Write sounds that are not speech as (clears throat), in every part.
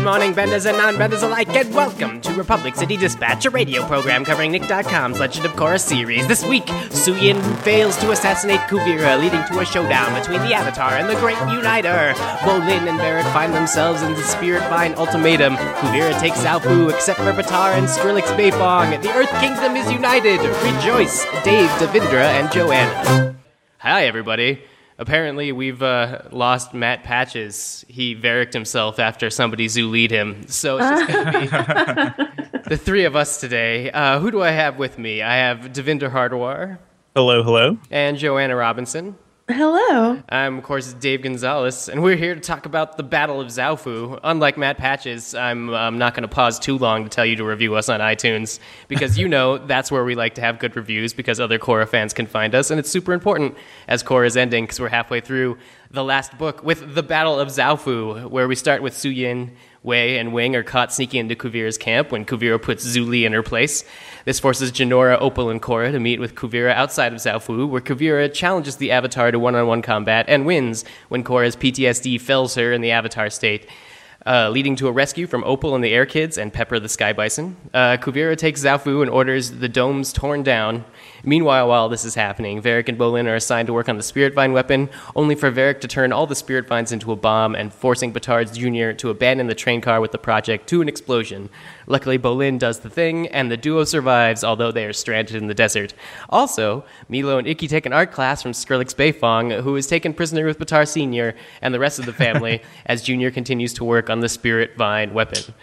Good morning, benders and non-benders alike, and welcome to Republic City Dispatch, a radio program covering Nick.com's Legend of Korra series. This week, Suyin fails to assassinate Kuvira, leading to a showdown between the Avatar and the Great Uniter. Bolin and Varrick find themselves in the Spirit Vine ultimatum. Kuvira takes Zaofu, except for Batar and Skrillex Beifong. The Earth Kingdom is united. Rejoice, Dave, Devindra, and Joanna. Hi, everybody. Apparently, we've uh, lost Matt Patches. He varicked himself after somebody Zulid him. So it's just going to be (laughs) the three of us today. Uh, who do I have with me? I have Devindra Hardawar. Hello, hello. and Joanna Robinson. Hello. I'm, of course, Dave Gonzalez, and we're here to talk about the Battle of Zaofu. Unlike Matt Patches, I'm, I'm not going to pause too long to tell you to review us on iTunes, because you know (laughs) that's where we like to have good reviews, because other Korra fans can find us, and it's super important as Korra is ending, because we're halfway through the last book with the Battle of Zaofu, where we start with Suyin, Wei, and Wing are caught sneaking into Kuvira's camp when Kuvira puts Zhu Li in her place. This forces Jinora, Opal, and Korra to meet with Kuvira outside of Zaofu, where Kuvira challenges the Avatar to one-on-one combat and wins when Korra's PTSD fells her in the Avatar state. Uh, leading to a rescue from Opal and the Air Kids and Pepper the Sky Bison. Uh, Kuvira takes Zaofu and orders the domes torn down. Meanwhile, while this is happening, Varrick and Bolin are assigned to work on the Spirit Vine weapon, only for Varrick to turn all the Spirit Vines into a bomb and forcing Batar Jr. to abandon the train car with the project to an explosion. Luckily, Bolin does the thing, and the duo survives, although they are stranded in the desert. Also, Meelo and Ikki take an art class from Skrillex Beifong, who is taken prisoner with Batar Sr. and the rest of the family (laughs) as Junior continues to work on the Spirit Vine weapon.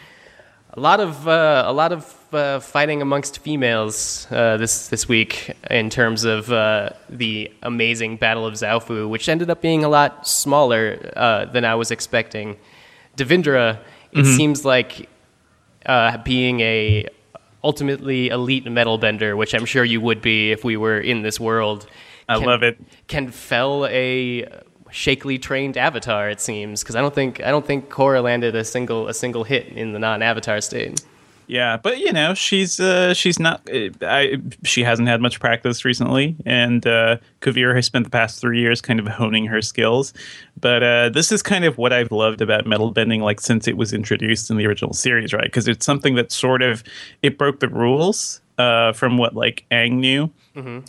A lot of uh, a lot of uh, fighting amongst females uh, this this week in terms of uh, the amazing Battle of Zaofu, which ended up being a lot smaller uh, than I was expecting. Devindra, it seems like uh, being a ultimately elite metal bender, which I'm sure you would be if we were in this world. I love it. Can fell a shakily trained avatar. It seems because I don't think I don't think Korra landed a single a single hit in the non-avatar state. Yeah, but you know, she's uh, she's not. Uh, I, she hasn't had much practice recently, and uh, Kuvira has spent the past three years kind of honing her skills. But uh, this is kind of what I've loved about metal bending, like since it was introduced in the original series, right? Because it's something that sort of it broke the rules uh, from what like Aang knew.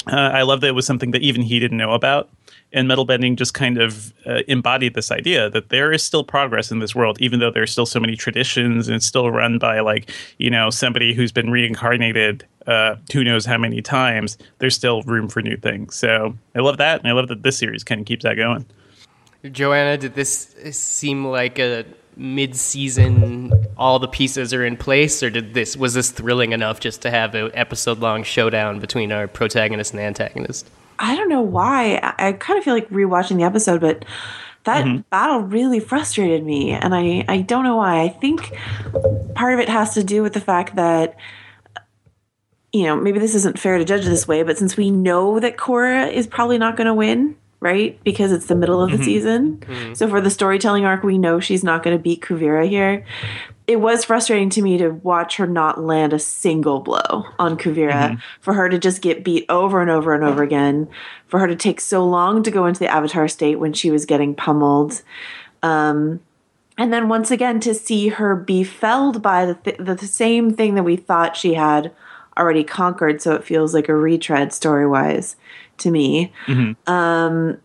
Uh, I love that it was something that even he didn't know about. And metal bending just kind of uh, embodied this idea that there is still progress in this world, even though there's still so many traditions and it's still run by like you know somebody who's been reincarnated uh, who knows how many times. There's still room for new things. So I love that, and I love that this series kind of keeps that going. Joanna, did this seem like a mid-season? All the pieces are in place, or did this was this thrilling enough just to have an episode-long showdown between our protagonist and antagonist? I don't know why. I, I kind of feel like rewatching the episode, but that mm-hmm. battle really frustrated me. And I, I don't know why. I think part of it has to do with the fact that, you know, maybe this isn't fair to judge this way, but since we know that Korra is probably not going to win, right? Because it's the middle of the mm-hmm. season. Mm-hmm. So for the storytelling arc, we know she's not going to beat Kuvira here. It was frustrating to me to watch her not land a single blow on Kuvira, for her to just get beat over and over and over again, for her to take so long to go into the Avatar state when she was getting pummeled. Um, and then once again to see her be felled by the, th- the same thing that we thought she had already conquered so it feels like a retread story wise to me. Um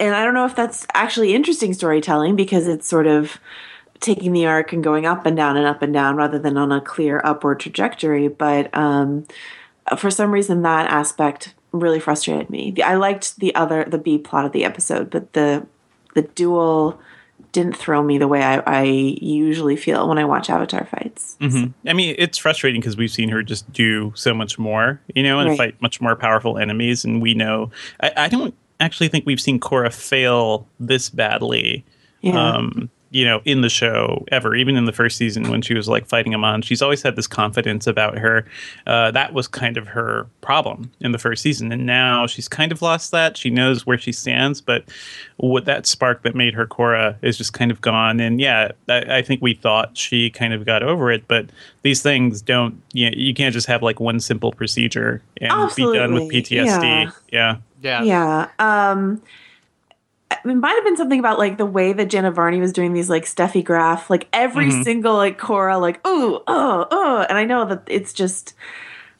and i don't know if that's actually interesting storytelling because it's sort of taking the arc and going up and down and up and down rather than on a clear upward trajectory but um for some reason that aspect really frustrated me i liked the other the b plot of the episode but the the duel didn't throw me the way I, I usually feel when I watch Avatar fights. I mean, it's frustrating because we've seen her just do so much more, you know, and Right. fight much more powerful enemies. And we know, I, I don't actually think we've seen Korra fail this badly, Yeah. um, you know, in the show ever. Even in the first season when she was like fighting Amon, she's always had this confidence about her. Uh, that was kind of her problem in the first season, and now she's kind of lost that. She knows where she stands, but what that spark that made her Korra is just kind of gone. And yeah, I, I think we thought she kind of got over it, but these things don't. You, know, you can't just have like one simple procedure and be done with PTSD. yeah. yeah. Yeah. Yeah. Um I- it might have been something about like the way that Janet Varney was doing these like Steffi Graf, like every Mm-hmm. single like Korra, like oh oh oh, and I know that it's just.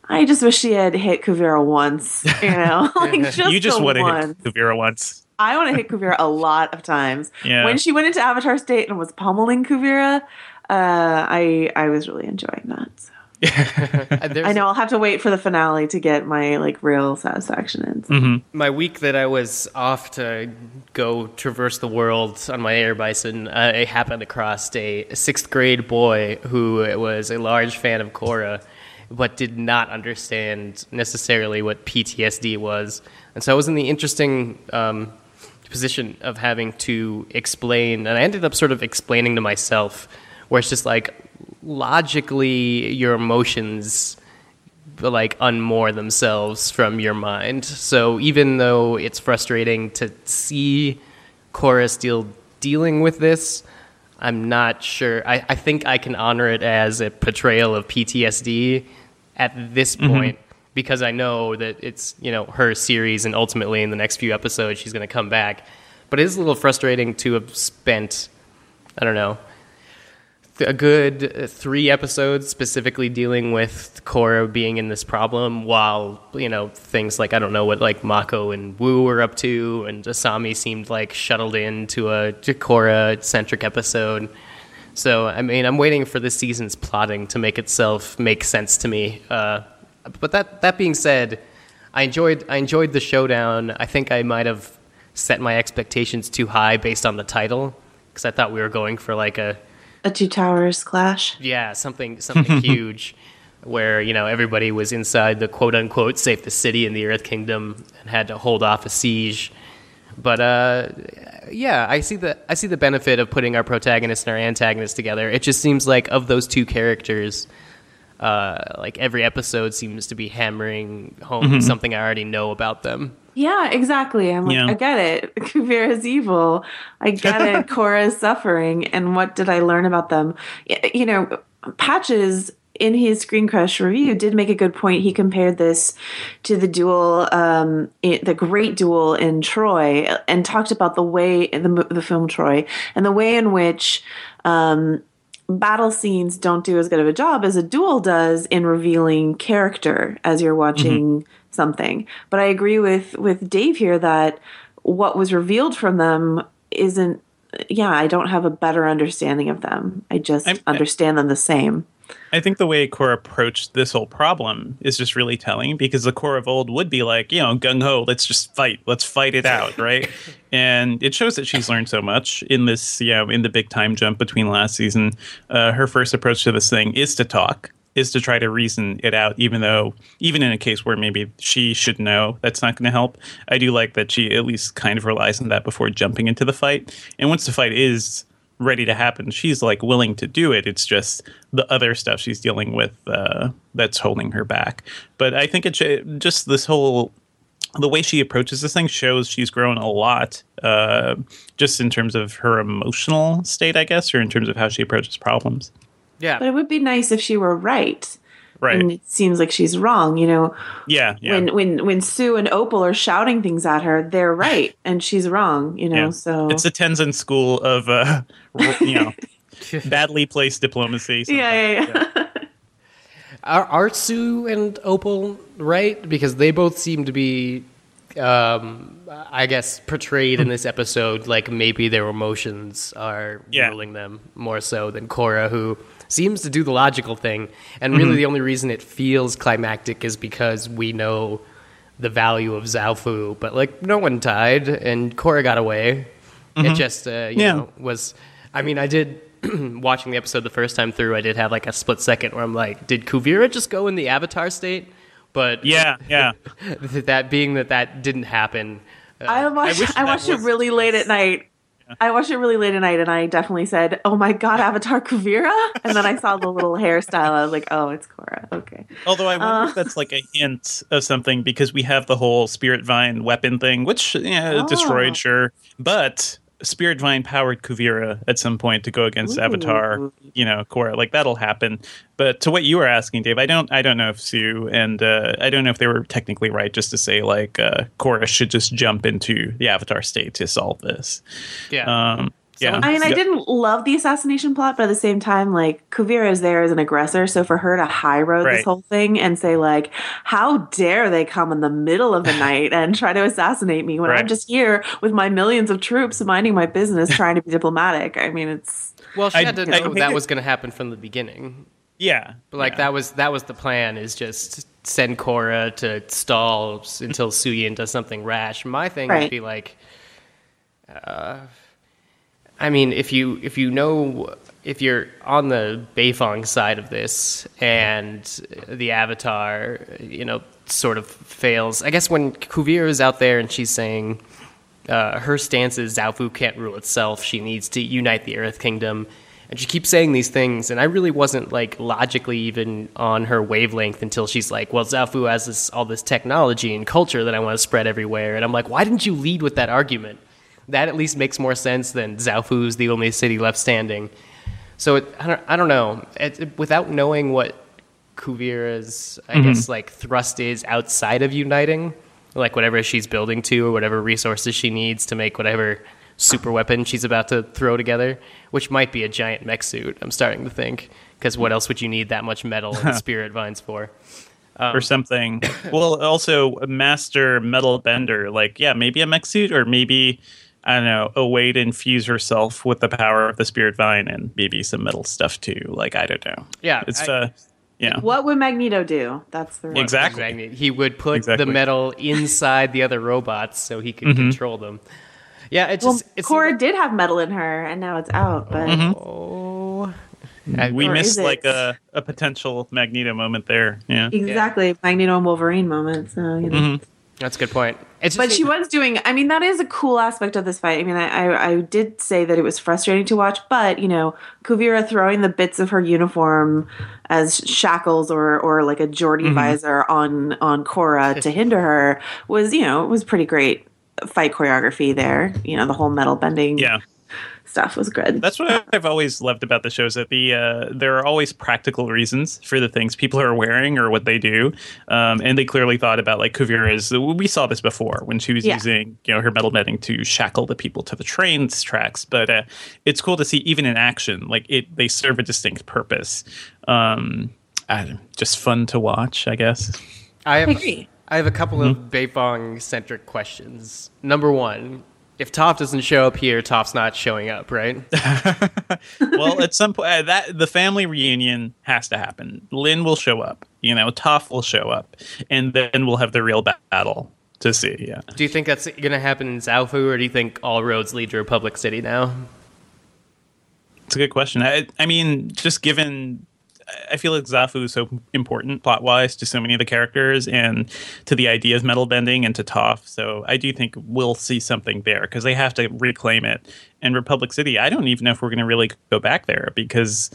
I just wish she had hit Kuvira once, you (laughs) know, (laughs) like just you just want to hit Kuvira once. I want to hit Kuvira a lot of times. Yeah. When she went into Avatar State and was pummeling Kuvira, uh, I I was really enjoying that. So. (laughs) There's- I know I'll have to wait for the finale to get my like real satisfaction in. Mm-hmm. my week that I was off to go traverse the world on my air bison, uh, I happened across a sixth grade boy who was a large fan of Korra, but did not understand necessarily what PTSD was. And so I was in the interesting um, position of having to explain, and I ended up sort of explaining to myself, where it's just like logically your emotions like unmoor themselves from your mind. So even though it's frustrating to see Korra still dealing with this, I'm not sure. I, I think I can honor it as a portrayal of PTSD at this mm-hmm. point because I know that it's you know her series and ultimately in the next few episodes she's going to come back. But it is a little frustrating to have spent I don't know a good three episodes specifically dealing with Korra being in this problem, while you know things like I don't know what like Mako and Wu were up to, and Asami seemed like shuttled into a Korra centric episode. So I mean, I'm waiting for this season's plotting to make itself make sense to me. Uh, but that that being said, I enjoyed I enjoyed the showdown. I think I might have set my expectations too high based on the title because I thought we were going for like a A two towers clash. yeah, something something (laughs) huge, where you know everybody was inside the quote unquote safe the city in the Earth Kingdom and had to hold off a siege. But uh, yeah, I see the I see the benefit of putting our protagonist and our antagonist together. It just seems like of those two characters, uh, like every episode seems to be hammering home something I already know about them. Yeah, exactly. I'm like, Yeah. I get it. (laughs) Kuvira's evil. I (laughs) get it. Korra's suffering. And what did I learn about them? You know, Patches in his Screen Crush review did make a good point. He compared this to the duel, um, the great duel in Troy, and talked about the way the the film Troy and the way in which. Um, battle scenes don't do as good of a job as a duel does in revealing character as you're watching something. But I agree with with Dave here that what was revealed from them isn't yeah, I don't have a better understanding of them. I just I'm- understand them the same. I think the way Korra approached this whole problem is just really telling because the Korra of old would be like, you know, gung ho, let's just fight, let's fight it out, right? (laughs) and it shows that she's learned so much in this, you know, in the big time jump between last season. Uh, her first approach to this thing is to talk, is to try to reason it out, even though, even in a case where maybe she should know, that's not going to help. I do like that she at least kind of relies on that before jumping into the fight. And once the fight is ready to happen. She's like willing to do it. It's just the other stuff she's dealing with uh, that's holding her back. But I think it sh- just this whole the way she approaches this thing shows she's grown a lot, uh, just in terms of her emotional state, I guess, or in terms of how she approaches problems. Yeah, But it would be nice if she were right. Right? And it seems like she's wrong, you know. yeah. Yeah. When when when Su and Opal are shouting things at her, they're (laughs) right and she's wrong, you know. yeah. So it's the Tenzin school of uh, (laughs) you know (laughs) badly placed diplomacy. yeah, yeah, yeah. Are, are Su and Opal right? Because they both seem to be, um, I guess, portrayed in this episode like maybe their emotions are Yeah. ruling them more so than Korra, who seems to do the logical thing. And really, the only reason it feels climactic is because we know the value of Zaofu. But like, no one died, and Korra got away. It just, uh, you Yeah. know, was. I mean, I did (clears throat) watching the episode the first time through. I did have like a split second where I'm like, did Kuvira just go in the Avatar state? But yeah, yeah. (laughs) that being that that didn't happen. uh, I watched wish I, that watched it really late at night. (laughs) I watched it really late at night and I definitely said, Oh my god, Avatar Kuvira and then I saw the little hairstyle. I was like, Oh, it's Korra. Okay. Although I wonder Uh. if that's like a hint of something because we have the whole Spirit Vine weapon thing, which yeah, Oh. destroyed, sure. But Spirit Vine powered Kuvira at some point to go against Ooh. Avatar, you know, Korra. Like that'll happen. But to what you were asking, Dave, I don't, I don't know if Su and uh, I don't know if they were technically right just to say like uh, Korra should just jump into the Avatar state to solve this. Yeah. Um, yeah. I mean, I Yeah. didn't love the assassination plot, but at the same time, like Kuvira is there as an aggressor, so for her to high road Right. this whole thing and say like, "How dare they come in the middle of the (laughs) night and try to assassinate me when I'm just here with my millions of troops minding my business, (laughs) trying to be diplomatic?" I mean, it's well, she I- had to I know think that it- was going to happen from the beginning. Yeah. But like yeah. that was that was the plan is just send Korra to stall until Suyin does something rash. My thing would be like, uh, I mean, if you if you know if you're on the Beifong side of this and the Avatar, you know, sort of fails. I guess when Kuvira is out there and she's saying uh, her stance is Zaofu can't rule itself. She needs to unite the Earth Kingdom. And she keeps saying these things, and I really wasn't like logically even on her wavelength until she's like, "Well, Zaofu has this all this technology and culture that I want to spread everywhere," and I'm like, "Why didn't you lead with that argument? That at least makes more sense than Zaofu's the only city left standing." So it, I don't, I don't know. It, it- without knowing what Kuvira's, I mm-hmm. guess, like thrust is outside of uniting, like whatever she's building to or whatever resources she needs to make whatever super weapon she's about to throw together, which might be a giant mech suit. I'm starting to think because what else would you need that much metal and (laughs) spirit vines for? or um, something. well, also a master metal bender. Like, yeah, maybe a mech suit, or maybe I don't know, a way to infuse herself with the power of the spirit vine, and maybe some metal stuff too. Like, I don't know. Yeah, it's I- uh, yeah, what would Magneto do? That's the real Exactly. Magnet. He would put Exactly. the metal inside the other robots so he could mm-hmm. control them. Yeah, it Well, just it Korra seemed did have metal in her, and now it's out. But like- oh, I- we missed like a, a potential Magneto moment there. Yeah, exactly, Magneto and Wolverine moment. So you know. Mm-hmm. That's a good point. It's just, But she was doing. I mean, that is a cool aspect of this fight. I mean, I, I, I did say that it was frustrating to watch, but you know, Kuvira throwing the bits of her uniform as shackles or or like a Geordi Mm-hmm. visor on on Korra to (laughs) hinder her was, you know, it was pretty great fight choreography there. You know, the whole metal bending yeah. Stuff was good. That's what I've always loved about the shows. That the uh, there are always practical reasons for the things people are wearing or what they do, um, and they clearly thought about like Kuvira's. We saw this before when she was Yeah. using you know her metal netting to shackle the people to the trains tracks. But uh, it's cool to see even in action, like it they serve a distinct purpose. Um, I, just fun to watch, I guess. I have, I agree. I have a couple of Beifong centric questions. Number one, if Toph doesn't show up here, Toph's not showing up, right? (laughs) well, at some point, uh, that the family reunion has to happen. Lin will show up. You know, Toph will show up, and then we'll have the real battle to see. Yeah, do you think that's going to happen in Zaofu, or do you think all roads lead to Republic City now? it's a good question. I, I mean, just given. I feel like Zaofu is so important plot wise to so many of the characters and to the idea of metal bending and to Toph. So I do think we'll see something there because they have to reclaim it. And Republic City, I don't even know if we're going to really go back there because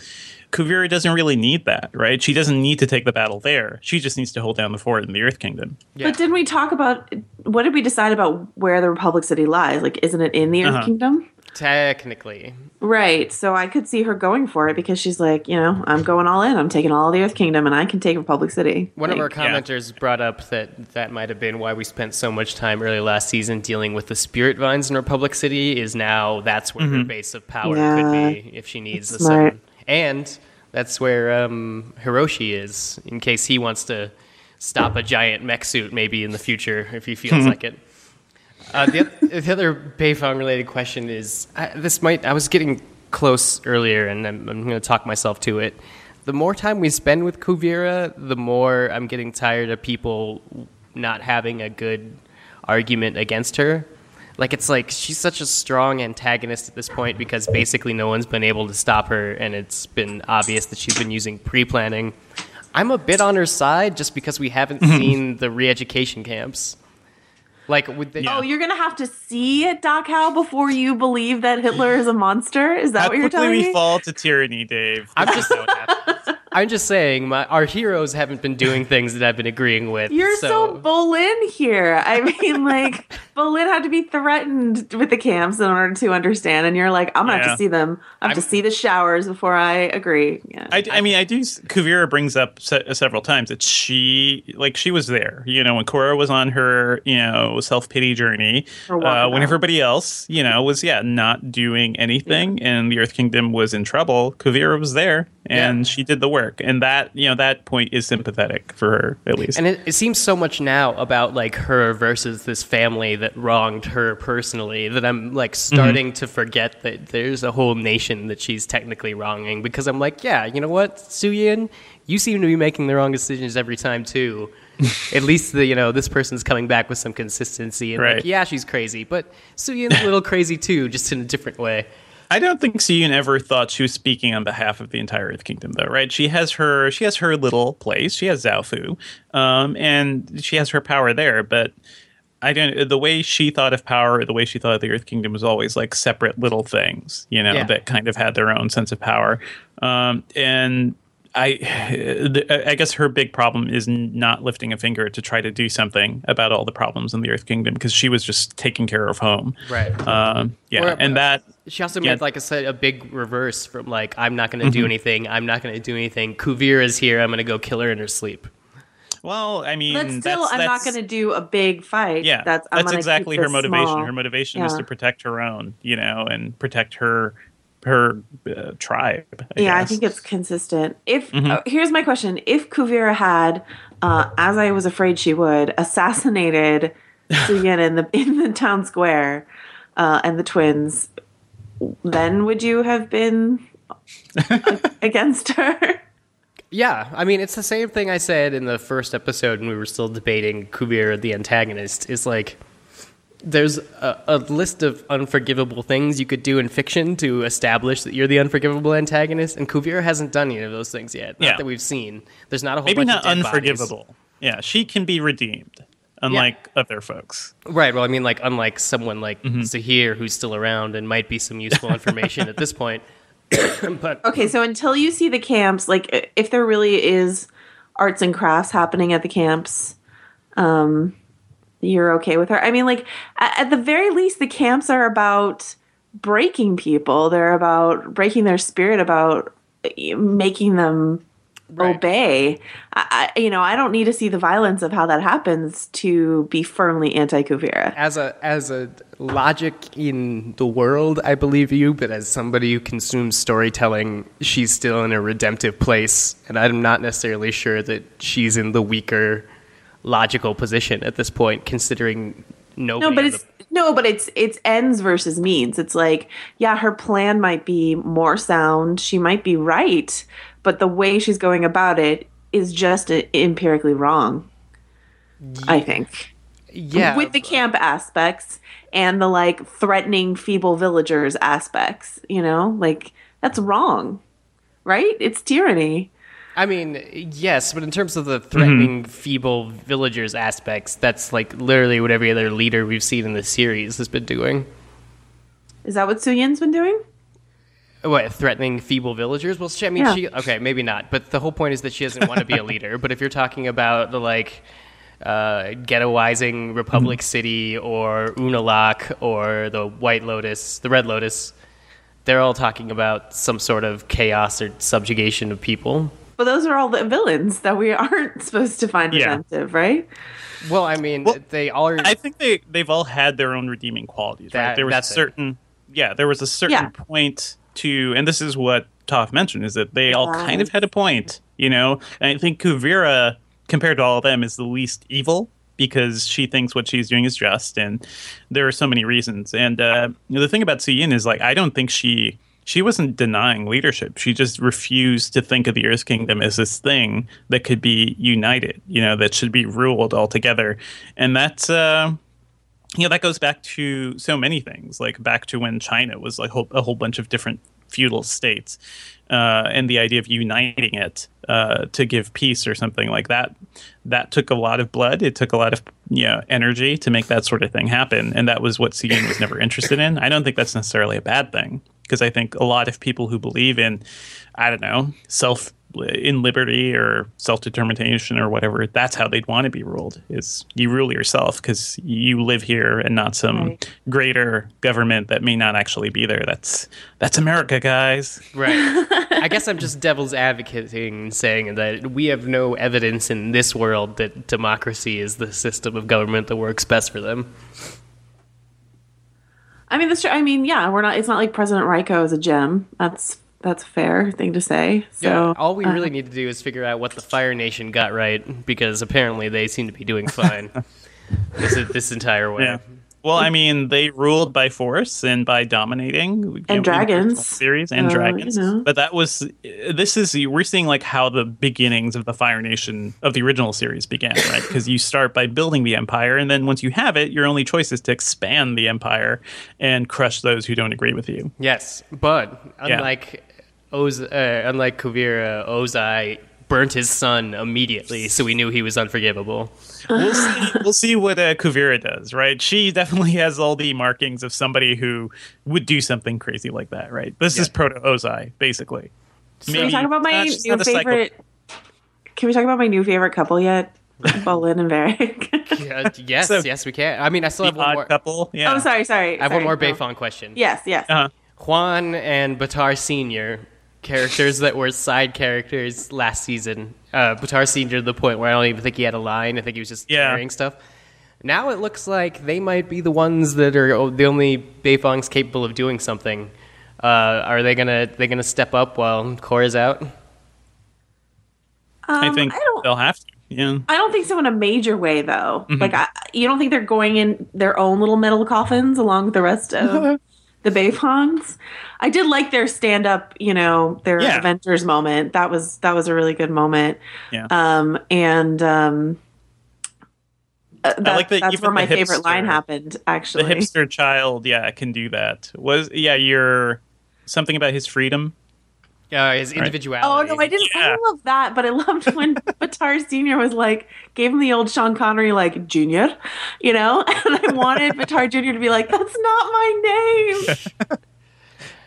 Kuvira doesn't really need that, right? She doesn't need to take the battle there. She just needs to hold down the fort in the Earth Kingdom. Yeah. But didn't we talk about what did we decide about where the Republic City lies? Like, isn't it in the Earth Uh-huh. Kingdom? Technically. Right. So I could see her going for it because she's like, you know, I'm going all in. I'm taking all the Earth Kingdom, and I can take Republic City. One of our Like, yeah. commenters brought up that that might have been why we spent so much time early last season dealing with the spirit vines in Republic City. Is now that's where her base of power Yeah. could be if she needs the That's sun, and that's where um, Hiroshi is in case he wants to stop a giant mech suit maybe in the future if he feels like it. Uh, the, (laughs) the other Beifong related question is I, this might I was getting close earlier and I'm, I'm going to talk myself to it. The more time we spend with Kuvira, the more I'm getting tired of people not having a good argument against her. Like it's like she's such a strong antagonist at this point because basically no one's been able to stop her and it's been obvious that she's been using pre-planning. I'm a bit on her side just because we haven't (laughs) seen the re-education camps. Like would they, Oh, you're gonna have to see Dachau before you believe that Hitler is a monster. Is that How what you're quickly telling we fall to tyranny, Dave. I'm This just is how it happens. I'm just saying, my, our heroes haven't been doing things that I've been agreeing with. You're so, Bolin here. I mean, like (laughs) Bolin had to be threatened with the camps in order to understand, and you're like, I'm gonna have to see them. I have to I'm- see the showers before I agree. Yeah. I, I mean, I do. Kuvira brings up se- several times that she, like, she was there. You know, when Korra was on her, you know, self pity journey, uh, when everybody else, you know, was yeah not doing anything, and the Earth Kingdom was in trouble. Kuvira was there, and Yeah. she did the work, and that you know that point is sympathetic for her at least. And it, it seems so much now about like her versus this family that wronged her personally that I'm like mm-hmm. starting to forget that there's a whole nation that she's technically wronging because I'm like, yeah, you know what, Suyin, you seem to be making the wrong decisions every time too. (laughs) At least the you know this person's coming back with some consistency and Right. like, yeah, she's crazy, but Suyin's a little crazy too, just in a different way. I don't think Suyin ever thought she was speaking on behalf of the entire Earth Kingdom, though, right? She has her she has her little place. She has Zaofu, um, and she has her power there. But I don't. The way she thought of power, the way she thought of the Earth Kingdom, was always like separate little things, you know, Yeah. that kind of had their own sense of power. Um, and (sighs) I, I guess her big problem is not lifting a finger to try to do something about all the problems in the Earth Kingdom because she was just taking care of home. Right. Um, yeah, Or- and that She also Yeah. made, like I said, a big reverse from like, I'm not going to Mm-hmm. do anything. I'm not going to do anything. Kuvira's here. I'm going to go kill her in her sleep. Well, I mean, but still, that's, I'm not going to do a big fight. Yeah, that's I'm that's exactly keep her motivation. small. Her motivation is to protect her own, you know, and protect her her uh, tribe. I yeah, I think it's consistent. If Mm-hmm. uh, here's my question: If Kuvira had, uh, as I was afraid she would, assassinated (laughs) Suyin in the in the town square uh, and the twins, then would you have been (laughs) against her? Yeah, I mean, it's the same thing I said in the first episode when we were still debating Kuvira, the antagonist. Is like, there's a, a list of unforgivable things you could do in fiction to establish that you're the unforgivable antagonist, and Kuvira hasn't done any of those things yet. Not Yeah. that we've seen. There's not a whole maybe bunch not of dead bodies. unforgivable. Yeah, she can be redeemed, unlike other folks. Right. Well, I mean, like unlike someone like Mm-hmm. Zahir who's still around and might be some useful information at this point. (coughs) but Okay, so until you see the camps, like if there really is arts and crafts happening at the camps, um, you're okay with her. I mean, like at, at the very least, the camps are about breaking people. They're about breaking their spirit, about uh, making them Right. obey. I, I, you know, I don't need to see the violence of how that happens to be firmly anti-Kuvira. as a as a logic in the world, I believe you. But as somebody who consumes storytelling, she's still in a redemptive place, and I'm not necessarily sure that she's in the weaker logical position at this point, considering nobody. No, but it's the- no, but it's it's ends versus means. It's like, yeah, her plan might be more sound. She might be right, but the way she's going about it is just empirically wrong. I think. yeah, With the camp aspects and the like threatening feeble villagers aspects, you know? Like that's wrong. Right? It's tyranny. I mean, yes, but in terms of the threatening, feeble villagers aspects, that's like literally what every other leader we've seen in the series has been doing. Is that what Suyin's been doing? What threatening feeble villagers? Well, she, I mean, Yeah. she okay, maybe not, but the whole point is that she doesn't want to be a leader. But if you're talking about the like uh, ghettoizing Republic City or Unalaq or the White Lotus, the Red Lotus, they're all talking about some sort of chaos or subjugation of people. But those are all the villains that we (laughs) aren't supposed to find Yeah. redemptive, right? Well, I mean, Well, they all are. I think they they've all had their own redeeming qualities. That- right? There was a that's it. certain yeah, there was a certain Yeah. point to, and this is what Toph mentioned is that they all Right. kind of had a point, you know. And I think Kuvira, compared to all of them, is the least evil because she thinks what she's doing is just, and there are so many reasons. And uh, the thing about Suyin is like I don't think she. She wasn't denying leadership. She just refused to think of the Earth Kingdom as this thing that could be united, you know, that should be ruled altogether. And that's, uh, you know that goes back to so many things like back to when china was like a whole bunch of different feudal states uh, and the idea of uniting it uh, to give peace or something like that. That took a lot of blood. It took a lot of you know, energy to make that sort of thing happen. And that was what Suyin was never interested in. I don't think that's necessarily a bad thing because i think a lot of people who believe in i don't know self in liberty or self determination or whatever, that's how they'd want to be ruled. Is you rule yourself because you live here and not some Right. greater government that may not actually be there. That's that's America, guys. Right. (laughs) I guess I'm just devil's advocating and saying that we have no evidence in this world that democracy is the system of government that works best for them. I mean, this. I mean, yeah, we're not. It's not like President Raiko is a gem. That's that's a fair thing to say. So Yeah, all we uh, really need to do is figure out what the Fire Nation got right because apparently they seem to be doing fine (laughs) this this entire way. Yeah. Well, I mean, they ruled by force and by dominating you know, in the dragons. series and Uh, dragons. you know. But that was this is we're seeing like how the beginnings of the Fire Nation of the original series began, right? Because you start by building the empire, and then once you have it, your only choice is to expand the empire and crush those who don't agree with you. Yes, but Yeah. unlike Oz, uh, unlike Kuvira, Ozai burnt his son immediately, so we knew he was unforgivable. We'll see. we'll see what uh, Kuvira does, right? She definitely has all the markings of somebody who would do something crazy like that, right? This is proto Ozai, basically. Can we talk about my uh, new not a psycho- favorite? Can we talk about my new favorite couple yet? (laughs) Bolin and Varrick. Yeah, yes, So- yes, we can. I mean, I still have one odd more. couple. Yeah. oh, sorry, sorry. I have sorry, one more no. Beifong question. Yes, yes. Uh-huh. Huan and Batar Senior, characters that were side characters last season. Uh, Batar Senior to the point where I don't even think he had a line. I think he was just Yeah. carrying stuff. Now it looks like they might be the ones that are the only Beifong's capable of doing something. Uh, are they gonna they gonna step up while Korra's out? I Um, think I don't. they'll have to. Yeah. I don't think so in a major way, though. Mm-hmm. Like, I, you don't think they're going in their own little metal coffins along with the rest of (laughs) the Beifongs? I did like their stand-up, you know, their Yeah. Avengers moment. That was that was a really good moment. Yeah. Um, and um, uh, that, like that that's where my the favorite line happened. Actually, the hipster child, yeah, I can do that. Was yeah, you're something about his freedom. Uh, his individuality. Oh no, I didn't. I Yeah. didn't love that, but I loved when (laughs) Batar Senior was like, gave him the old Sean Connery like Junior, you know, (laughs) and I wanted Batar Junior to be like, "That's not my name." (laughs)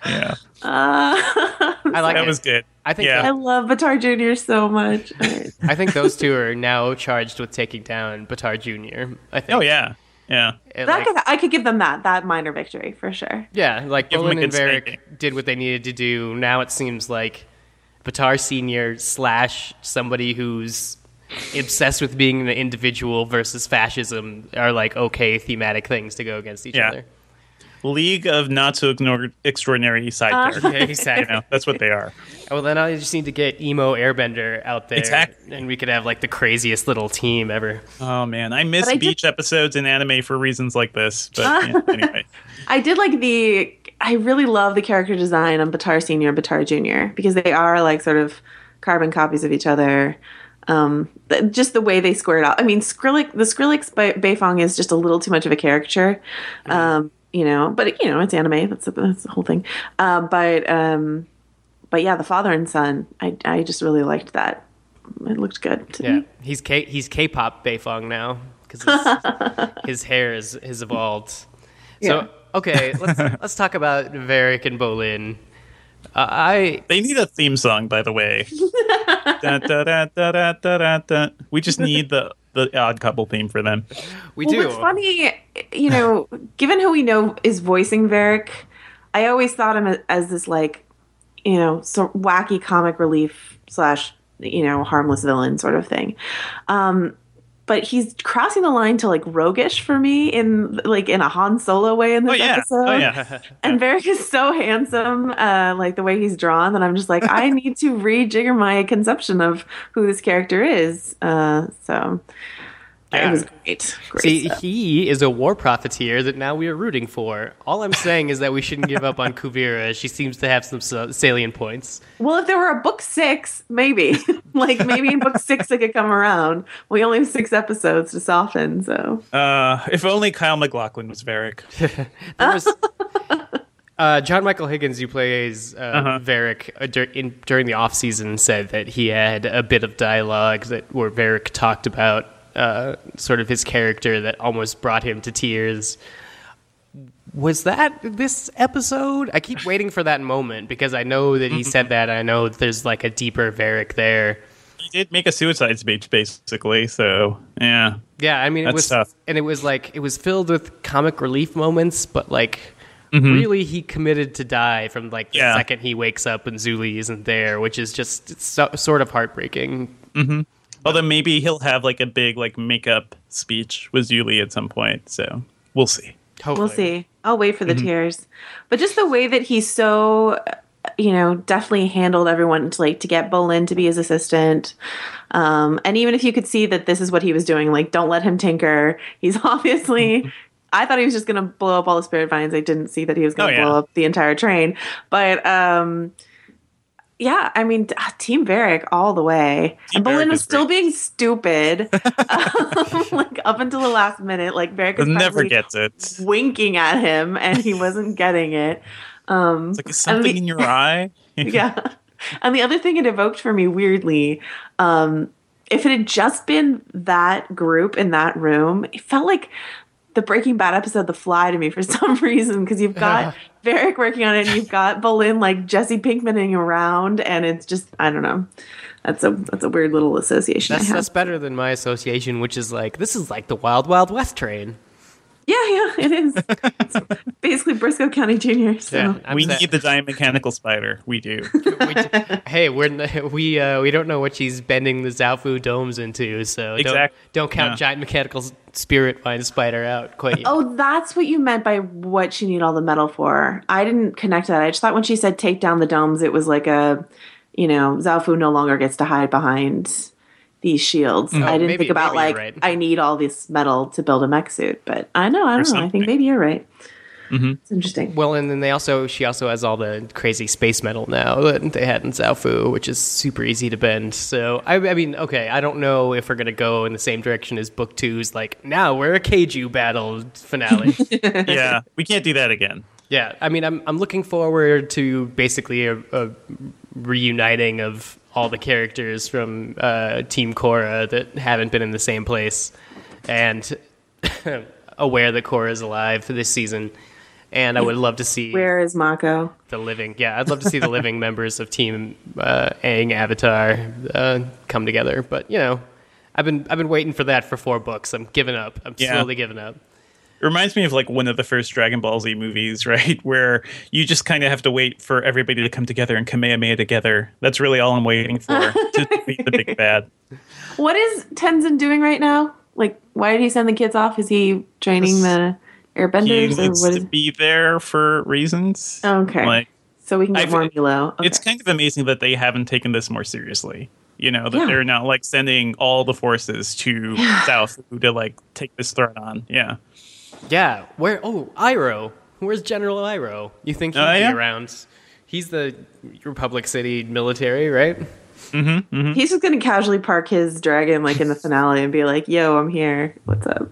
Yeah. Uh, I like that it. was good. I think Yeah. I love Batar Junior so much. I think those two are now charged with taking down Batar Junior. I think. Oh yeah. Yeah. It, that like- could, I could give them that that minor victory for sure. Yeah, like Give 'em Bolin and good Varrick spanking. did what they needed to do. Now it seems like Batar Senior slash somebody who's obsessed with being the individual versus fascism are like okay thematic things to go against each Yeah. other. League of not so ignor- extraordinary side Uh. characters. Yeah, exactly. You know, that's what they are. Well, then I just need to get emo Airbender out there, Exactly. and we could have like the craziest little team ever. Oh man, I miss But I did- beach episodes in anime for reasons like this. But yeah, (laughs) anyway, I did like the. I really love the character design on Batar Senior and Batar Junior because they are like sort of carbon copies of each other. Um, th- just the way they squared out. I mean, Skrillex, the Skrillex Be- Beifong is just a little too much of a caricature. Um, you know, but you know, it's anime. That's, that's the whole thing. Uh, but um, but yeah, the father and son. I I just really liked that. It looked good to Yeah, me. he's K he's K-pop Beifong now because his, (laughs) his hair is, has evolved. So Yeah. okay, let's (laughs) let's talk about Varrick and Bolin. Uh, I they need a theme song, by the way. Da, (laughs) da, da, da, da, da, da, da. We just need the the odd couple theme for them. we Well, do. what's funny, you know, given who we know is voicing Varrick, I always thought him as, as this like, you know, so wacky comic relief slash, you know, harmless villain sort of thing. Um, but he's crossing the line to like roguish for me in like in a Han Solo way in this Oh yeah, episode. oh yeah. (laughs) And Varrick is so handsome, uh, like the way he's drawn, that I'm just like, I (laughs) need to rejigger my conception of who this character is. Uh, so Yeah. it was great. great See, stuff. he is a war profiteer that now we are rooting for. All I'm saying is that we shouldn't give up on (laughs) Kuvira. She seems to have some salient points. Well, if there were a book six, maybe. (laughs) like maybe in book six it could come around. We only have six episodes to soften, so Uh, if only Kyle MacLachlan was Varrick. (laughs) There was, uh, John Michael Higgins, who plays uh, Uh-huh. Varrick uh, dur- in, during the off season, said that he had a bit of dialogue that where Varrick talked about uh, sort of his character that almost brought him to tears. was that this episode? I keep waiting for that moment because I know that he said that. I know there's like a deeper Varrick there. He did make a suicide speech, basically. So yeah, Yeah, I mean, it That's was, tough. and it was like it was filled with comic relief moments, but like really, he committed to die from like the Mm-hmm. Yeah. second he wakes up and Zhu Li isn't there, which is just it's so, sort of heartbreaking. Although maybe he'll have like a big like makeup speech with Zhu Li at some point. So we'll see. Hopefully. We'll see. I'll wait for the Mm-hmm. tears. But just the way that he's so, you know, definitely handled everyone to like to get Bolin to be his assistant. Um, and even if you could see that this is what he was doing, like don't let him tinker. He's (laughs) obviously. (laughs) I thought he was just going to blow up all the spirit vines. I didn't see that he was going Oh, to yeah. blow up the entire train. But um, yeah, I mean, Team Varrick all the way. Team and Bolin was still great. being stupid, um, (laughs) (laughs) like up until the last minute. Like Varrick was Never gets it. winking at him and he wasn't (laughs) getting it. Um, It's like is something the- in your eye. yeah. And the other thing it evoked for me weirdly, um, if it had just been that group in that room, it felt like the Breaking Bad episode The Fly to me for (laughs) some reason because you've got Varrick working on it and you've got Bolin like Jesse Pinkmaning around and it's just I don't know. That's a that's a weird little association That's that's better than my association, which is like this is like the Wild Wild West train. Yeah, yeah, it is. it's basically Brisco County Jr. So. Yeah, I'm we sa- need the giant mechanical spider. We do. (laughs) we d- hey, we're n- we uh, we don't know what she's bending the Zaofu domes into, so Exact- don't don't count yeah. giant mechanical spirit vine spider out quite yet. Oh, that's what you meant by what she need all the metal for. I didn't connect that. I just thought when she said take down the domes, it was like a, you know, Zaofu no longer gets to hide behind these shields. Mm-hmm. I oh, didn't Oh, maybe- think about like right. I need all this metal to build a mech suit, but I know I don't know. I think maybe you're right. Mm-hmm. It's interesting. Well, and then they also she also has all the crazy space metal now that they had in Zaofu, which is super easy to bend. So I, I mean, okay, I don't know if we're gonna go in the same direction as Book Two's. Like now we're a Kaiju battle finale. (laughs) yeah, we can't do that again. yeah, I mean, I'm I'm looking forward to basically a, a reuniting of all the characters from uh, Team Korra that haven't been in the same place, and (laughs) aware that Korra is alive this season. And I would love to see Where is Mako? the living. Yeah, I'd love to see the living (laughs) members of Team uh, Aang Avatar uh, come together. But you know, I've been I've been waiting for that for four books. I'm giving up. I'm Yeah. slowly giving up. It reminds me of like one of the first Dragon Ball Z movies, (laughs) right? Where you just kind of have to wait for everybody to come together and Kamehameha together. That's really all I'm waiting for (laughs) to defeat the big bad. What is Tenzin doing right now? Like, why did he send the kids off? Is he training the He airbenders or needs what to be there for reasons. Okay, Like so we can get I've- more Meelo. Okay. it's kind of amazing that they haven't taken this more seriously. You know that Yeah. they're not like sending all the forces to (sighs) South to like take this threat on. Yeah. Yeah. Where? Oh, Iroh. Where's General Iroh? You think he'd Oh, yeah? be around? He's the Republic City military, right? He's just gonna casually park his dragon like in the finale and be like, "Yo, I'm here. What's up?"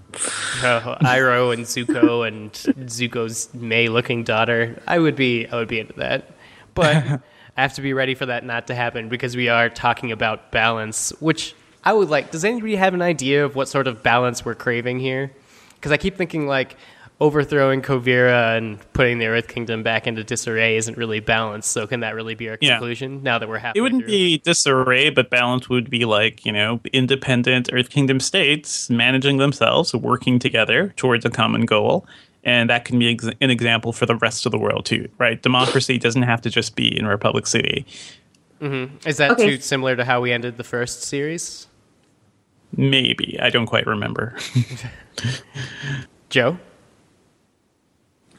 Uh, Iroh and Zuko (laughs) and Zuko's Mai-looking daughter. I would be I would be into that, but (laughs) I have to be ready for that not to happen because we are talking about balance, which I would like. Does anybody have an idea of what sort of balance we're craving here? Because I keep thinking like overthrowing Kuvira and putting the Earth Kingdom back into disarray isn't really balanced. So can that really be our Yeah. conclusion now that we're halfway It wouldn't through? be disarray, but balance would be like, you know, independent Earth Kingdom states managing themselves, working together towards a common goal. And that can be ex- an example for the rest of the world, too, right? Democracy doesn't have to just be in Republic City. Mm-hmm. Is that Okay. too similar to how we ended the first series? Maybe. I don't quite remember. (laughs) Joe?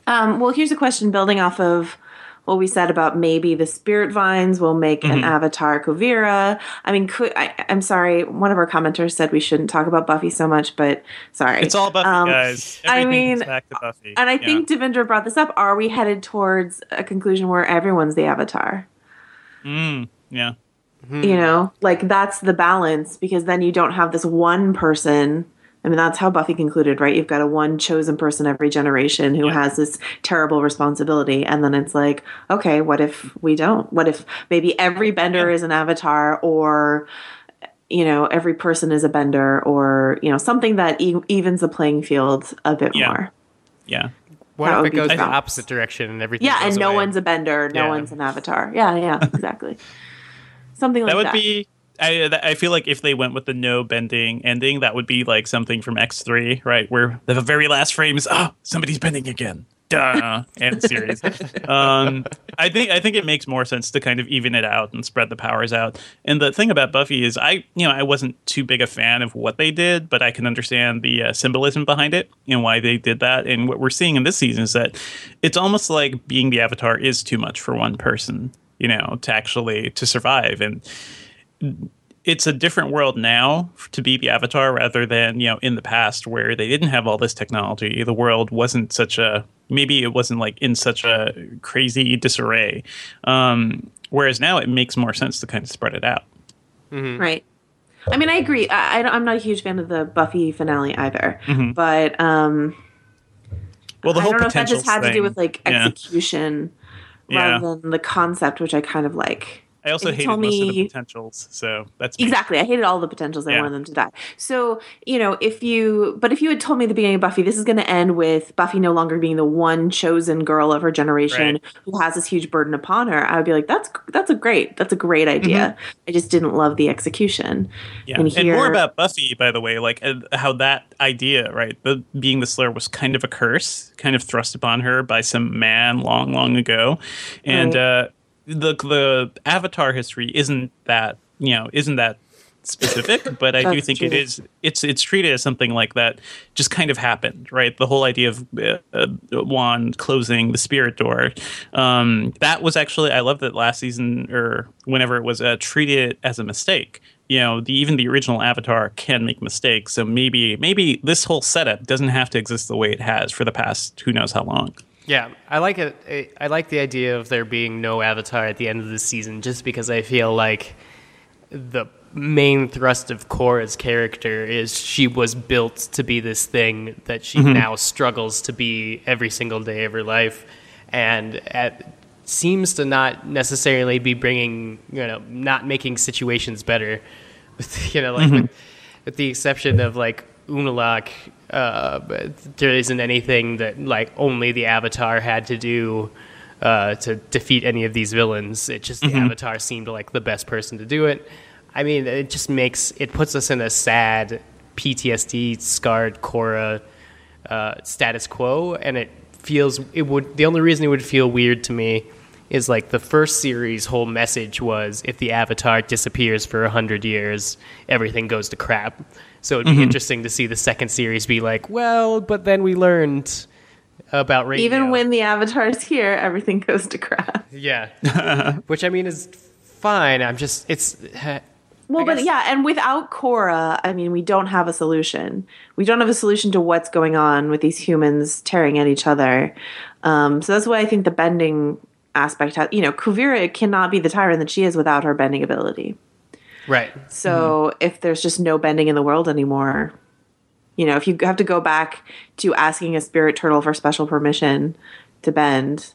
Um, well, here's a question building off of what we said about maybe the spirit vines will make Mm-hmm. an avatar Kuvira. I mean, could, I, I'm sorry. One of our commenters said we shouldn't talk about Buffy so much, but sorry. It's all Buffy, Um, guys. I mean, back to Buffy. And I Yeah. think Devindra brought this up. Are we headed towards a conclusion where everyone's the avatar? Yeah. Hmm. You know, like that's the balance because then you don't have this one person. I mean, that's how Buffy concluded, right? You've got a one chosen person every generation who has this terrible responsibility. And then it's like, okay, what if we don't? What if maybe every bender is an avatar or, you know, every person is a bender or, you know, something that e- evens the playing field a bit Yeah. more? Yeah. What that if would it goes the opposite direction and everything? Yeah, goes and no away? one's a bender, no Yeah. one's an avatar. Yeah, yeah, (laughs) exactly. Something like that that. would be. I I feel like if they went with the no bending ending, that would be like something from X three, right? Where the very last frame is, oh, somebody's bending again. Duh, end (laughs) series. um, I think I think it makes more sense to kind of even it out and spread the powers out. And the thing about Buffy is, I you know I wasn't too big a fan of what they did, but I can understand the uh, symbolism behind it and why they did that. And what we're seeing in this season is that it's almost like being the Avatar is too much for one person, you know, to actually to survive and it's a different world now to be the avatar rather than you know in the past where they didn't have all this technology the world wasn't such a maybe it wasn't like in such a crazy disarray um, whereas now it makes more sense to kind of spread it out Right. I mean, I agree. I, I, am not a huge fan of the Buffy finale either, Mm-hmm. but um, well the I whole don't know if that just had to do with like execution Yeah. Rather than the concept, which I kind of like. I also hated most of the potentials so that's me. Exactly. I hated all the potentials. I Yeah. wanted them to die. So, you know, if you, but if you had told me at the beginning of Buffy, this is going to end with Buffy no longer being the one chosen girl of her generation Right. who has this huge burden upon her, I would be like, that's, that's a great, that's a great idea. I just didn't love the execution. Mm-hmm. Yeah, And and, more about Buffy, by the way, like how that idea, right, the, being the Slayer was kind of a curse, kind of thrust upon her by some man long, long ago, and Right. uh, the the Avatar history isn't that you know isn't that specific, (laughs) but I do think true. it is. It's it's treated as something like that. Just kind of happened, right? The whole idea of uh, uh, Wan closing the spirit door. Um, that was actually I love that last season or whenever it was uh, treated as a mistake. You know, the, even the original Avatar can make mistakes. So maybe maybe this whole setup doesn't have to exist the way it has for the past who knows how long. Yeah, I like it. I like the idea of there being no Avatar at the end of the season, just because I feel like the main thrust of Korra's character is she was built to be this thing that she mm-hmm. now struggles to be every single day of her life, and at, seems to not necessarily be bringing, you know, not making situations better. With, (laughs) you know, like mm-hmm. with, with the exception of like Unalaq, uh, there isn't anything that like only the Avatar had to do uh, to defeat any of these villains. It just the Avatar seemed like the best person to do it. I mean, it just makes it puts us in a sad PTSD scarred Korra uh, status quo, and it feels it would. The only reason it would feel weird to me is like the first series' whole message was if the Avatar disappears for a hundred years, everything goes to crap. So it'd be interesting to see the second series be like, well, but then we learned about radio. Even when the avatar's here, everything goes to crap. yeah, (laughs) which I mean is fine. I'm just it's. Well, but yeah, and without Korra, I mean, we don't have a solution. We don't have a solution to what's going on with these humans tearing at each other. Um, so that's why I think the bending aspect, has, you know, Kuvira cannot be the tyrant that she is without her bending ability. Right. So mm-hmm. if there's just no bending in the world anymore, you know, if you have to go back to asking a spirit turtle for special permission to bend,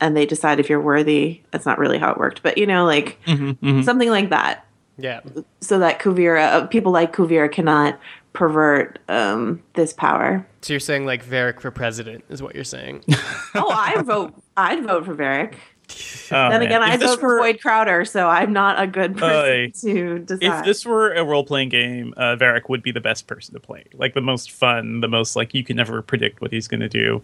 and they decide if you're worthy, that's not really how it worked. But you know, like mm-hmm, mm-hmm. something like that Yeah. so that Kuvira, uh, people like Kuvira cannot pervert um, this power. So you're saying like Varrick for president is what you're saying? (laughs) Oh, I vote. I'd vote for Varrick. Oh, Then man. again, If I'd vote for Boyd Crowder, so I'm not a good person Oy. to decide. if this were a role playing game, uh, Varrick would be the best person to play. Like the most fun, the most like you can never predict what he's going to do.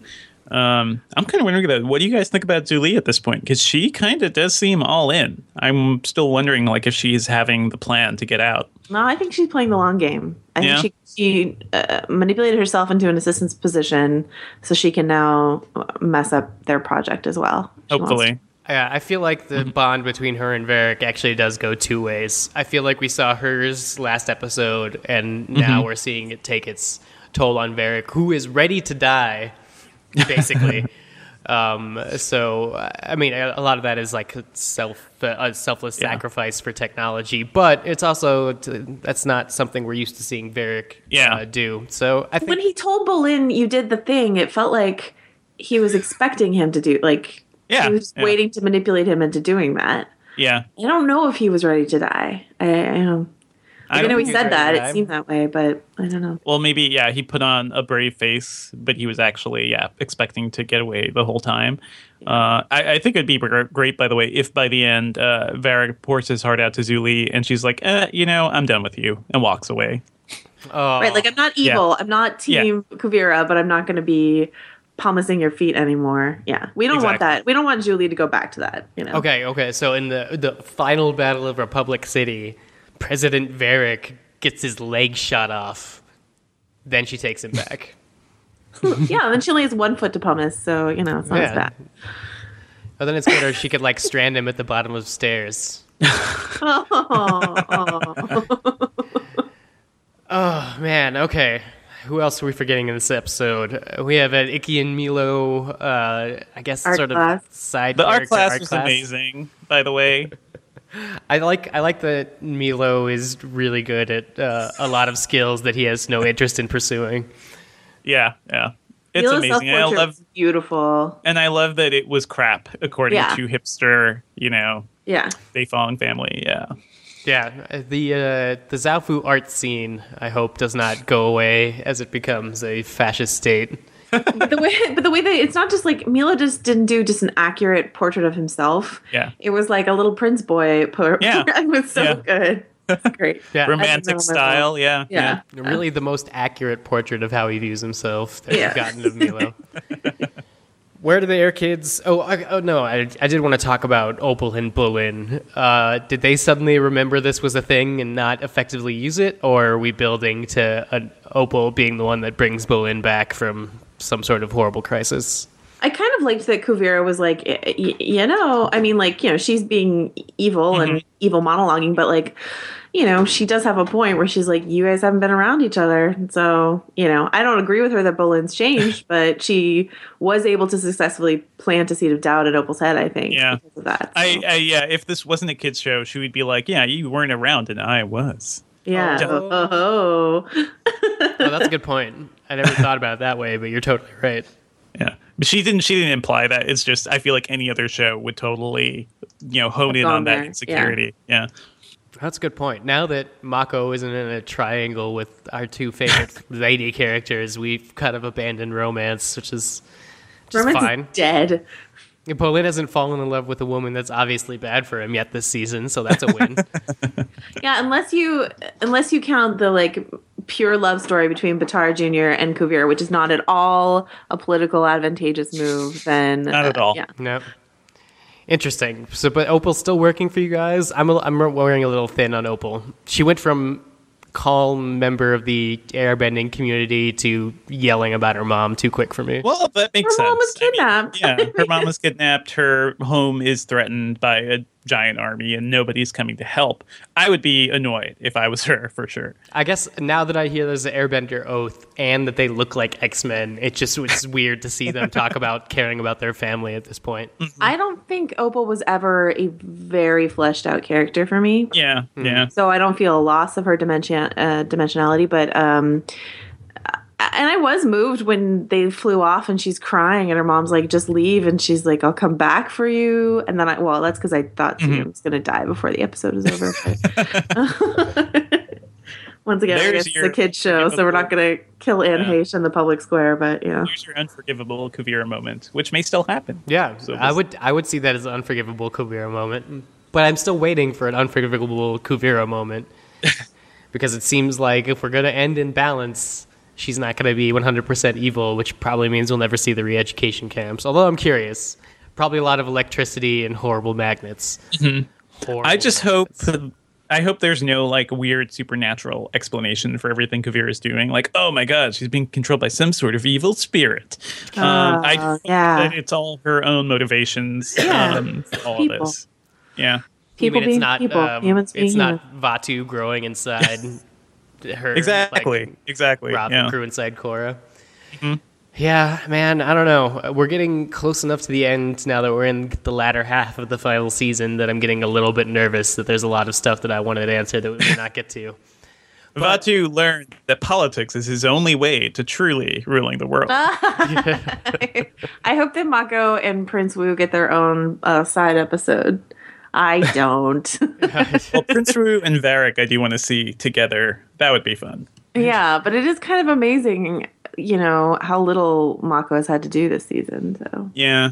Um, I'm kind of wondering that. What do you guys think about Zhu Li at this point? Because she kind of does seem all in. I'm still wondering like if she's having the plan to get out. no, I think she's playing the long game. I Yeah? think she she uh, manipulated herself into an assistant's position, so she can now mess up their project as well. Hopefully, Yeah, I feel like the bond between her and Varrick actually does go two ways. I feel like we saw hers last episode, and now we're seeing it take its toll on Varrick, who is ready to die, (laughs) basically. um, so, I mean, a a lot of that is like self, uh, a selfless Yeah. sacrifice for technology, but it's also that's not something we're used to seeing Varrick Yeah. uh, do. So, I think when he told Bolin you did the thing, it felt like he was expecting him to do like Yeah, he was yeah. waiting to manipulate him into doing that. yeah. I don't know if he was ready to die. I, I don't. I, don't know he said that. very It seemed that way, but I don't know. Well, maybe yeah. He put on a brave face, but he was actually yeah expecting to get away the whole time. Uh, I, I think it'd be great, by the way, if by the end uh, Varrick pours his heart out to Zhu Li, and she's like, eh, you know, I'm done with you, and walks away. Oh, Right, like I'm not Yeah. evil. I'm not Team Kuvira, but I'm not going to be promising your feet anymore. Yeah, we don't want that. We don't want Zhu Li to go back to that. You know. Okay, okay. So in the the final battle of Republic City, President Varrick gets his leg shot off. Then she takes him back. (laughs) yeah, then she only has one foot to pumice, so you know it's not as Yeah. bad. Oh, then it's good, or she could like strand him at the bottom of stairs. (laughs) (laughs) Oh man, okay. Who else are we forgetting in this episode? Uh, We have an Ikki and Meelo. Uh, I guess Art sort class. of side The art character, class art was class. amazing, by the way. I like I like that Meelo is really good at uh, a lot of skills that he has no interest in pursuing. Yeah, yeah, it's Meelo's amazing. I love beautiful. and I love that it was crap according Yeah. to hipster, you know, Yeah, They Beifong family. Yeah. Yeah, the uh, the Zaofu art scene I hope does not go away as it becomes a fascist state. But (laughs) the way, but the way that it's not just like Meelo just didn't do just an accurate portrait of himself. Yeah. it was like a little prince boy. Por- (laughs) Yeah. it was so Yeah. good. (laughs) Great. Yeah, I didn't know Romantic that style. Yeah. Yeah. really the most accurate portrait of how he views himself that Yeah. we've gotten of Meelo. Where do the air kids? Oh, I, oh no! I, I did want to talk about Opal and Bolin. Uh, did they suddenly remember this was a thing and not effectively use it, or are we building to an Opal being the one that brings Bolin back from some sort of horrible crisis? I kind of liked that Kuvira was like, you know, I mean, like, you know, she's being evil and mm-hmm. evil monologuing, but like, you know, she does have a point where she's like, you guys haven't been around each other. So, you know, I don't agree with her that Bolin's changed, (laughs) but she was able to successfully plant a seed of doubt at Opal's head, I think. Yeah. Because of that. I. I yeah, if this wasn't a kids show, she would be like, "Yeah, you weren't around, and I was." yeah. Oh. Oh, (laughs) oh, that's a good point. I never thought about it that way, but you're totally right. Yeah, but she didn't. She didn't imply that. It's just I feel like any other show would totally, you know, hone in gone on that there, insecurity. Yeah. That's a good point. Now that Mako isn't in a triangle with our two favorite (laughs) lady characters, we've kind of abandoned romance, which is just Romance fine. is dead. Bolin hasn't fallen in love with a woman that's obviously bad for him yet this season, so that's a win. (laughs) Yeah, unless you unless you count the like pure love story between Batar Jr. and Kuvir, which is not at all a political advantageous move, then (laughs) Not at uh, all. Yeah. no. Interesting. So, but Opal's still working for you guys. I'm a, I'm wearing a little thin on Opal. She went from calm member of the airbending community to yelling about her mom too quick for me. Well, that makes Her sense. mom was I mean, kidnapped. yeah, her mom was kidnapped. Her home is threatened by a giant army, and nobody's coming to help. I would be annoyed if I was (laughs) her for sure. I guess now that I hear there's an Airbender oath and that they look like X Men, it just it's (laughs) weird to see them talk about caring about their family at this point. I don't think Opal was ever a very fleshed out character for me. Yeah, yeah. So I don't feel a loss of her dimension uh, dimensionality, but um and I was moved when they flew off and she's crying and her mom's like, just leave. And she's like, I'll come back for you. And then I, well, that's because I thought she Mm-hmm. was going to die before the episode was over. (laughs) Once again, There's it's a kid's show, so we're not going to kill Anne Yeah. Heche in the public square, but you know. Here's your unforgivable Kuvira moment, which may still happen. Yeah, So I would I would see that as an unforgivable Kuvira moment, but I'm still waiting for an unforgivable Kuvira moment (laughs) because it seems like if we're gonna end in balance, she's not gonna be 100% evil, which probably means we'll never see the re-education camps. Although I'm curious, probably a lot of electricity and horrible magnets. Mm-hmm. I just hope. magnets. I hope there's no like weird supernatural explanation for everything Kavir is doing. Like, oh my god, she's being controlled by some sort of evil spirit. um, I Oh, hope yeah. that it's all her own motivations. Yeah. Um, all People. this. Yeah. People mean, being it's not, people, um, humans being it's humans. not Vaatu growing inside (laughs) her. Exactly. like, exactly. Rob yeah. the crew inside Korra. Yeah, man, I don't know. We're getting close enough to the end now that we're in the latter half of the final season that I'm getting a little bit nervous that there's a lot of stuff that I wanted to answer that we may not get to. (laughs) Vaatu learned that politics is his only way to truly ruling the world. (laughs) I hope that Mako and Prince Wu get their own uh, side episode. I don't. (laughs) well, Prince Wu and Varrick, I do want to see together. That would be fun. yeah, but it is kind of amazing, you know, how little Mako has had to do this season. So Yeah.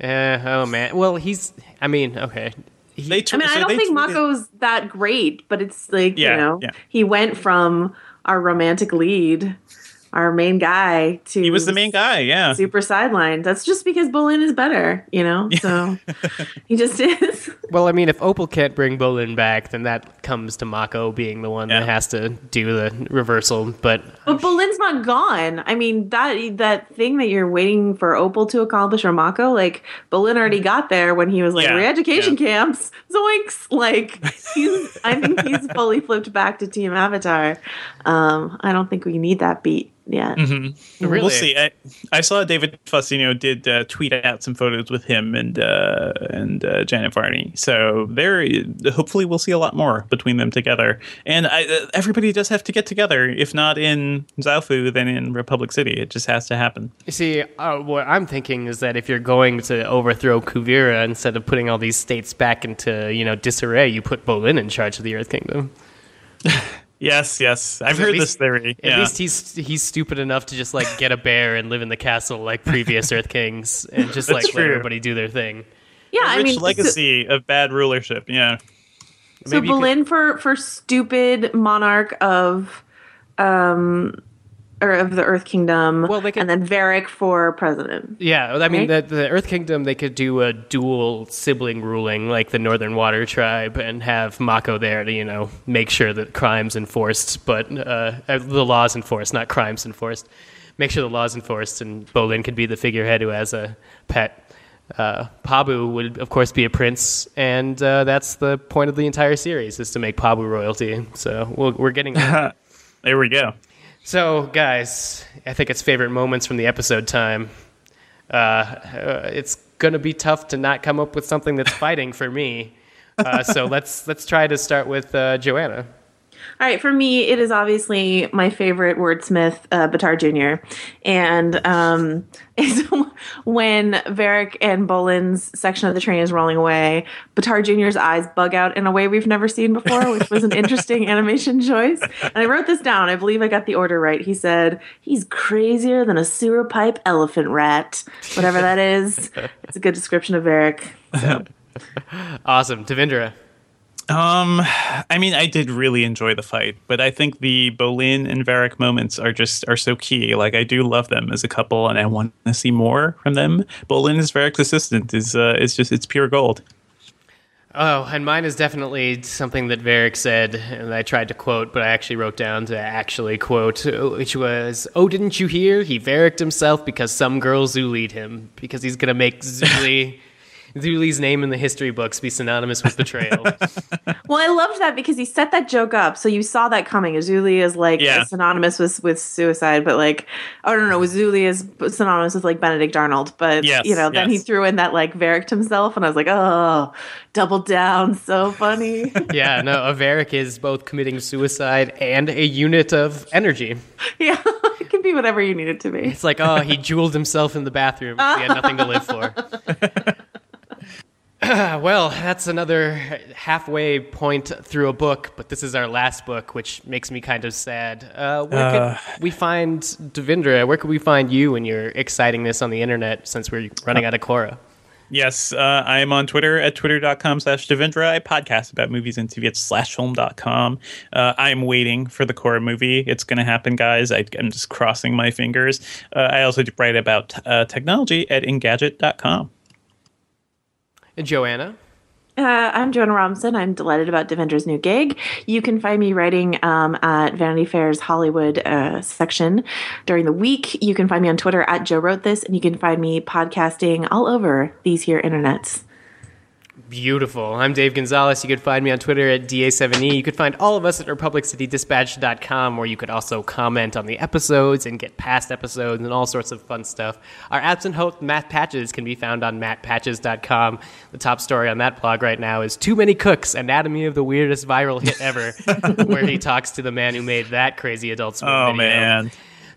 Yeah. Oh man. Well, he's. I mean, okay. He, They I mean, so I don't think tweeted- Mako's that great, but it's like Yeah, you know, yeah. he went from our romantic lead, our main guy, to He was the main guy, yeah. super sidelined. That's just because Bolin is better, you know. So (laughs) he just is. well, I mean, if Opal can't bring Bolin back, then that comes to Mako being the one Yeah. that has to do the reversal. But But Bolin's not gone. I mean that that thing that you're waiting for Opal to accomplish or Mako, like Bolin already got there when he was like Yeah, re-education yeah. camps. Zoinks! Like he's, I think he's (laughs) fully flipped back to Team Avatar. Um, I don't think we need that beat yet. really, We'll see. I, I saw David Faustino did uh, tweet out some photos with him and uh, and uh, Janet Varney. So there, hopefully, we'll see a lot more between them together. And I, uh, everybody does have to get together. If not in Zaofu, then in Republic City. It just has to happen. You See, uh, what I'm thinking is that if you're going to overthrow Kuvira instead of putting all these states back into you know disarray, you put Bolin in charge of the Earth Kingdom. (laughs) Yes, yes, I've heard least- this theory. At yeah. least he's he's stupid enough to just like get a bear and live in the castle like previous Earth Kings and just That's like let everybody do their thing. Yeah, I rich mean, so- legacy of bad rulership. Yeah. So, Maybe you could- for for stupid monarch of, um, or of the Earth Kingdom. Well, they could- and then Varrick for president. Yeah, I mean, Right? the, the Earth Kingdom, they could do a dual sibling ruling like the Northern Water Tribe and have Mako there to, you know, make sure that crimes enforced, but uh, uh, the laws enforced, not crimes enforced. Make sure the laws enforced, and Bolin could be the figurehead who has a pet. Uh, Pabu would, of course, be a prince, and uh, that's the point of the entire series is to make Pabu royalty. So we'll, we're getting there. (laughs) There we go. So, guys, I think it's favorite moments from the episode time. Uh, uh, it's gonna be tough to not come up with something that's fighting for me. Uh, so (laughs) let's let's try to start with uh, Joanna. All right, for me, it is obviously my favorite wordsmith, uh, Batar Jr. And um, (laughs) it's when Varrick and Bolin's section of the train is rolling away, Batar Jr.'s eyes bug out in a way we've never seen before, which was an interesting (laughs) animation choice. And I wrote this down. I believe I got the order right. He said, He's crazier than a sewer pipe elephant rat. Whatever that is. It's a good description of Varrick. (laughs) Awesome, Devindra. Um, I mean, I did really enjoy the fight, but I think the Bolin and Varrick moments are just are so key. Like, I do love them as a couple, and I want to see more from them. Bolin as Varrick's assistant is uh, is just it's pure gold. Oh, and mine is definitely something that Varrick said, and I tried to quote, but I actually wrote down to actually quote, which was, "Oh, didn't you hear? He Varricked himself because some girl Zulied him because he's gonna make Zhu Li." Zhu Li's name in the history books be synonymous with betrayal. (laughs) Well, I loved that because he set that joke up, so you saw that coming. a Zhu Li is like Yeah. synonymous with with suicide, but like, oh no, no, a Zhu Li is synonymous with like Benedict Arnold. But Yes, you know, then he threw in that like Varrick himself, and I was like, oh, double down, so funny. (laughs) yeah, no, a Varrick is both committing suicide and a unit of energy. (laughs) yeah, it can be whatever you need it to be. It's like, oh, he jeweled himself in the bathroom. He had nothing to live for. (clears throat) well, that's another halfway point through a book, but this is our last book, which makes me kind of sad. Uh, where Uh. could we find Devindra? Where could we find you and your excitingness on the internet since we're running out of Korra? Yes, uh, I am on Twitter at twitter.com slash Devindra. I podcast about movies and TV at slashfilm.com. Uh, I'm waiting for the Korra movie. It's going to happen, guys. I, I'm just crossing my fingers. Uh, I also write about uh, technology at engadget.com. And Joanna? Uh, I'm Joanna Robinson. I'm delighted about Devindra's new gig. You can find me writing um, at Vanity Fair's Hollywood uh, section during the week. You can find me on Twitter at Joe Wrote This, and you can find me podcasting all over these here internets. Beautiful. I'm Dave Gonzalez. You could find me on Twitter at DA7E. You could find all of us at RepublicCityDispatch.com, where you could also comment on the episodes and get past episodes and all sorts of fun stuff. Our absent host, Matt Patches, can be found on MattPatches.com. The top story on that blog right now is Too Many Cooks Anatomy of the Weirdest Viral Hit Ever, (laughs) where he talks to the man who made that crazy adult swim Oh, video. man.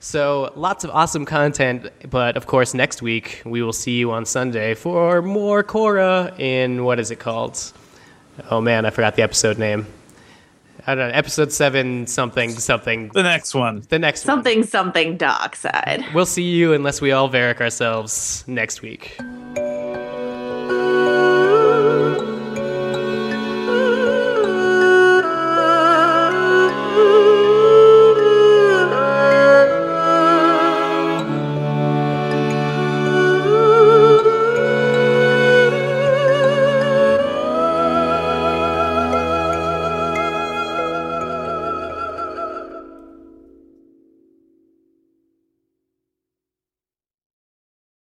So lots of awesome content, but of course next week we will see you on Sunday for more Korra in what is it called? Oh man, I forgot the episode name. I don't know, episode seven something something. The next one. The next one. Something something dark side. We'll see you unless we all Varrick ourselves next week.